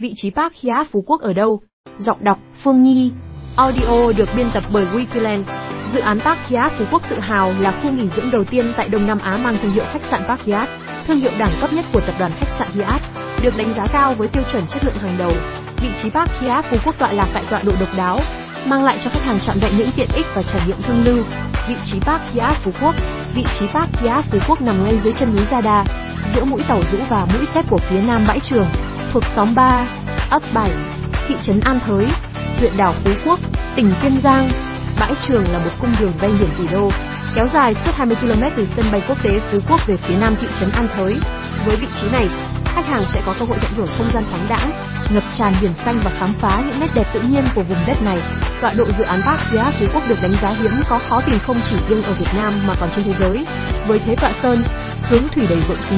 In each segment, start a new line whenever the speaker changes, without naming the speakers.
Vị trí Park Hyatt Phú Quốc ở đâu? Giọng đọc Phương Nhi. Audio được biên tập bởi Wikiland. Dự án Park Hyatt Phú Quốc tự hào là khu nghỉ dưỡng đầu tiên tại Đông Nam Á mang thương hiệu khách sạn Park Hyatt, thương hiệu đẳng cấp nhất của tập đoàn khách sạn Hyatt, được đánh giá cao với tiêu chuẩn chất lượng hàng đầu. Vị trí Park Hyatt Phú Quốc tọa lạc tại tọa độ độc đáo, mang lại cho khách hàng trọn vẹn những tiện ích và trải nghiệm thương lưu. Vị trí Park Hyatt Phú Quốc Vị trí Park Hyatt Phú Quốc nằm ngay dưới chân núi Gia Đa, giữa mũi tàu rũ và mũi xếp của phía nam bãi trường, thuộc xóm 3, ấp 7, thị trấn An Thới, huyện đảo Phú Quốc, tỉnh Kiên Giang. Bãi trường là một cung đường ven biển tỷ đô, kéo dài suốt 20 km từ sân bay quốc tế Phú Quốc về phía nam thị trấn An Thới. Với vị trí này, khách hàng sẽ có cơ hội tận hưởng không gian thoáng đãng, ngập tràn biển xanh và khám phá những nét đẹp tự nhiên của vùng đất này. Tọa độ dự án Park Gia Phú Quốc được đánh giá hiếm có khó tìm không chỉ riêng ở Việt Nam mà còn trên thế giới. Với thế tọa sơn, hướng thủy đầy vượng khí,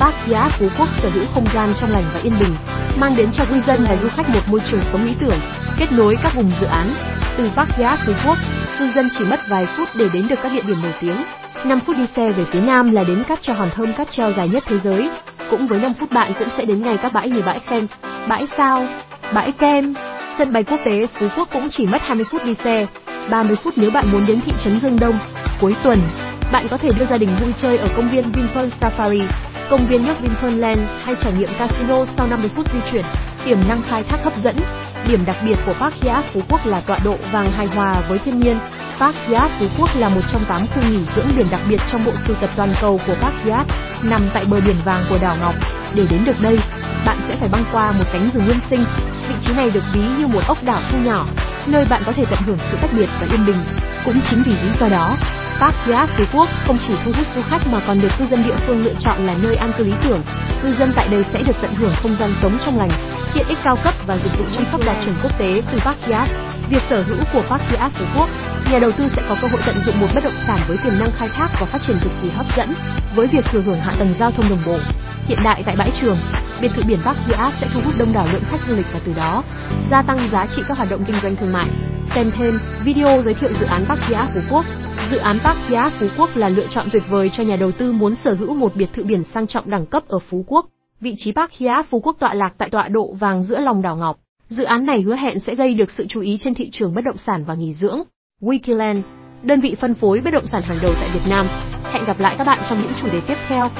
Park Giá Phú Quốc sở hữu không gian trong lành và yên bình, mang đến cho cư dân và du khách một môi trường sống lý tưởng, kết nối các vùng dự án. Từ Park Giá Phú Quốc, cư dân chỉ mất vài phút để đến được các địa điểm nổi tiếng. 5 phút đi xe về phía nam là đến cáp treo hòn thơm cáp treo dài nhất thế giới. Cũng với 5 phút bạn cũng sẽ đến ngay các bãi như bãi Kem, bãi Sao, bãi Kem. Sân bay quốc tế Phú Quốc cũng chỉ mất 20 phút đi xe, 30 phút nếu bạn muốn đến thị trấn Dương Đông. Cuối tuần, bạn có thể đưa gia đình vui chơi ở công viên Vinpearl Safari, công viên nước Vinpearl Land hay trải nghiệm casino sau 50 phút di chuyển. Tiềm năng khai thác hấp dẫn. Điểm đặc biệt của Park Hyatt Phú Quốc là tọa độ vàng hài hòa với thiên nhiên. Park Hyatt Phú Quốc là một trong 8 khu nghỉ dưỡng biển đặc biệt trong bộ sưu tập toàn cầu của Park Hyatt, nằm tại bờ biển vàng của đảo Ngọc. Để đến được đây, bạn sẽ phải băng qua một cánh rừng nguyên sinh. Vị trí này được ví như một ốc đảo thu nhỏ, nơi bạn có thể tận hưởng sự tách biệt và yên bình. Cũng chính vì lý do đó, Park Hyatt Phú Quốc không chỉ thu hút du khách mà còn được cư dân địa phương lựa chọn là nơi an cư lý tưởng. Cư dân tại đây sẽ được tận hưởng không gian sống trong lành, tiện ích cao cấp và dịch vụ chăm sóc đạt chuẩn quốc tế từ Park Hyatt. Việc sở hữu của Park Hyatt Phú Quốc, nhà đầu tư sẽ có cơ hội tận dụng một bất động sản với tiềm năng khai thác và phát triển cực kỳ hấp dẫn, với việc thừa hưởng hạ tầng giao thông đồng bộ. Hiện đại tại bãi trường, biệt thự biển Park Hyatt sẽ thu hút đông đảo lượng khách du lịch và từ đó gia tăng giá trị các hoạt động kinh doanh thương mại. Xem thêm video giới thiệu dự án Park Hyatt Phú Quốc. Dự án Park Gia Phú Quốc là lựa chọn tuyệt vời cho nhà đầu tư muốn sở hữu một biệt thự biển sang trọng đẳng cấp ở Phú Quốc. Vị trí Park Gia Phú Quốc tọa lạc tại tọa độ vàng giữa lòng đảo Ngọc. Dự án này hứa hẹn sẽ gây được sự chú ý trên thị trường bất động sản và nghỉ dưỡng. Wikiland, đơn vị phân phối bất động sản hàng đầu tại Việt Nam. Hẹn gặp lại các bạn trong những chủ đề tiếp theo.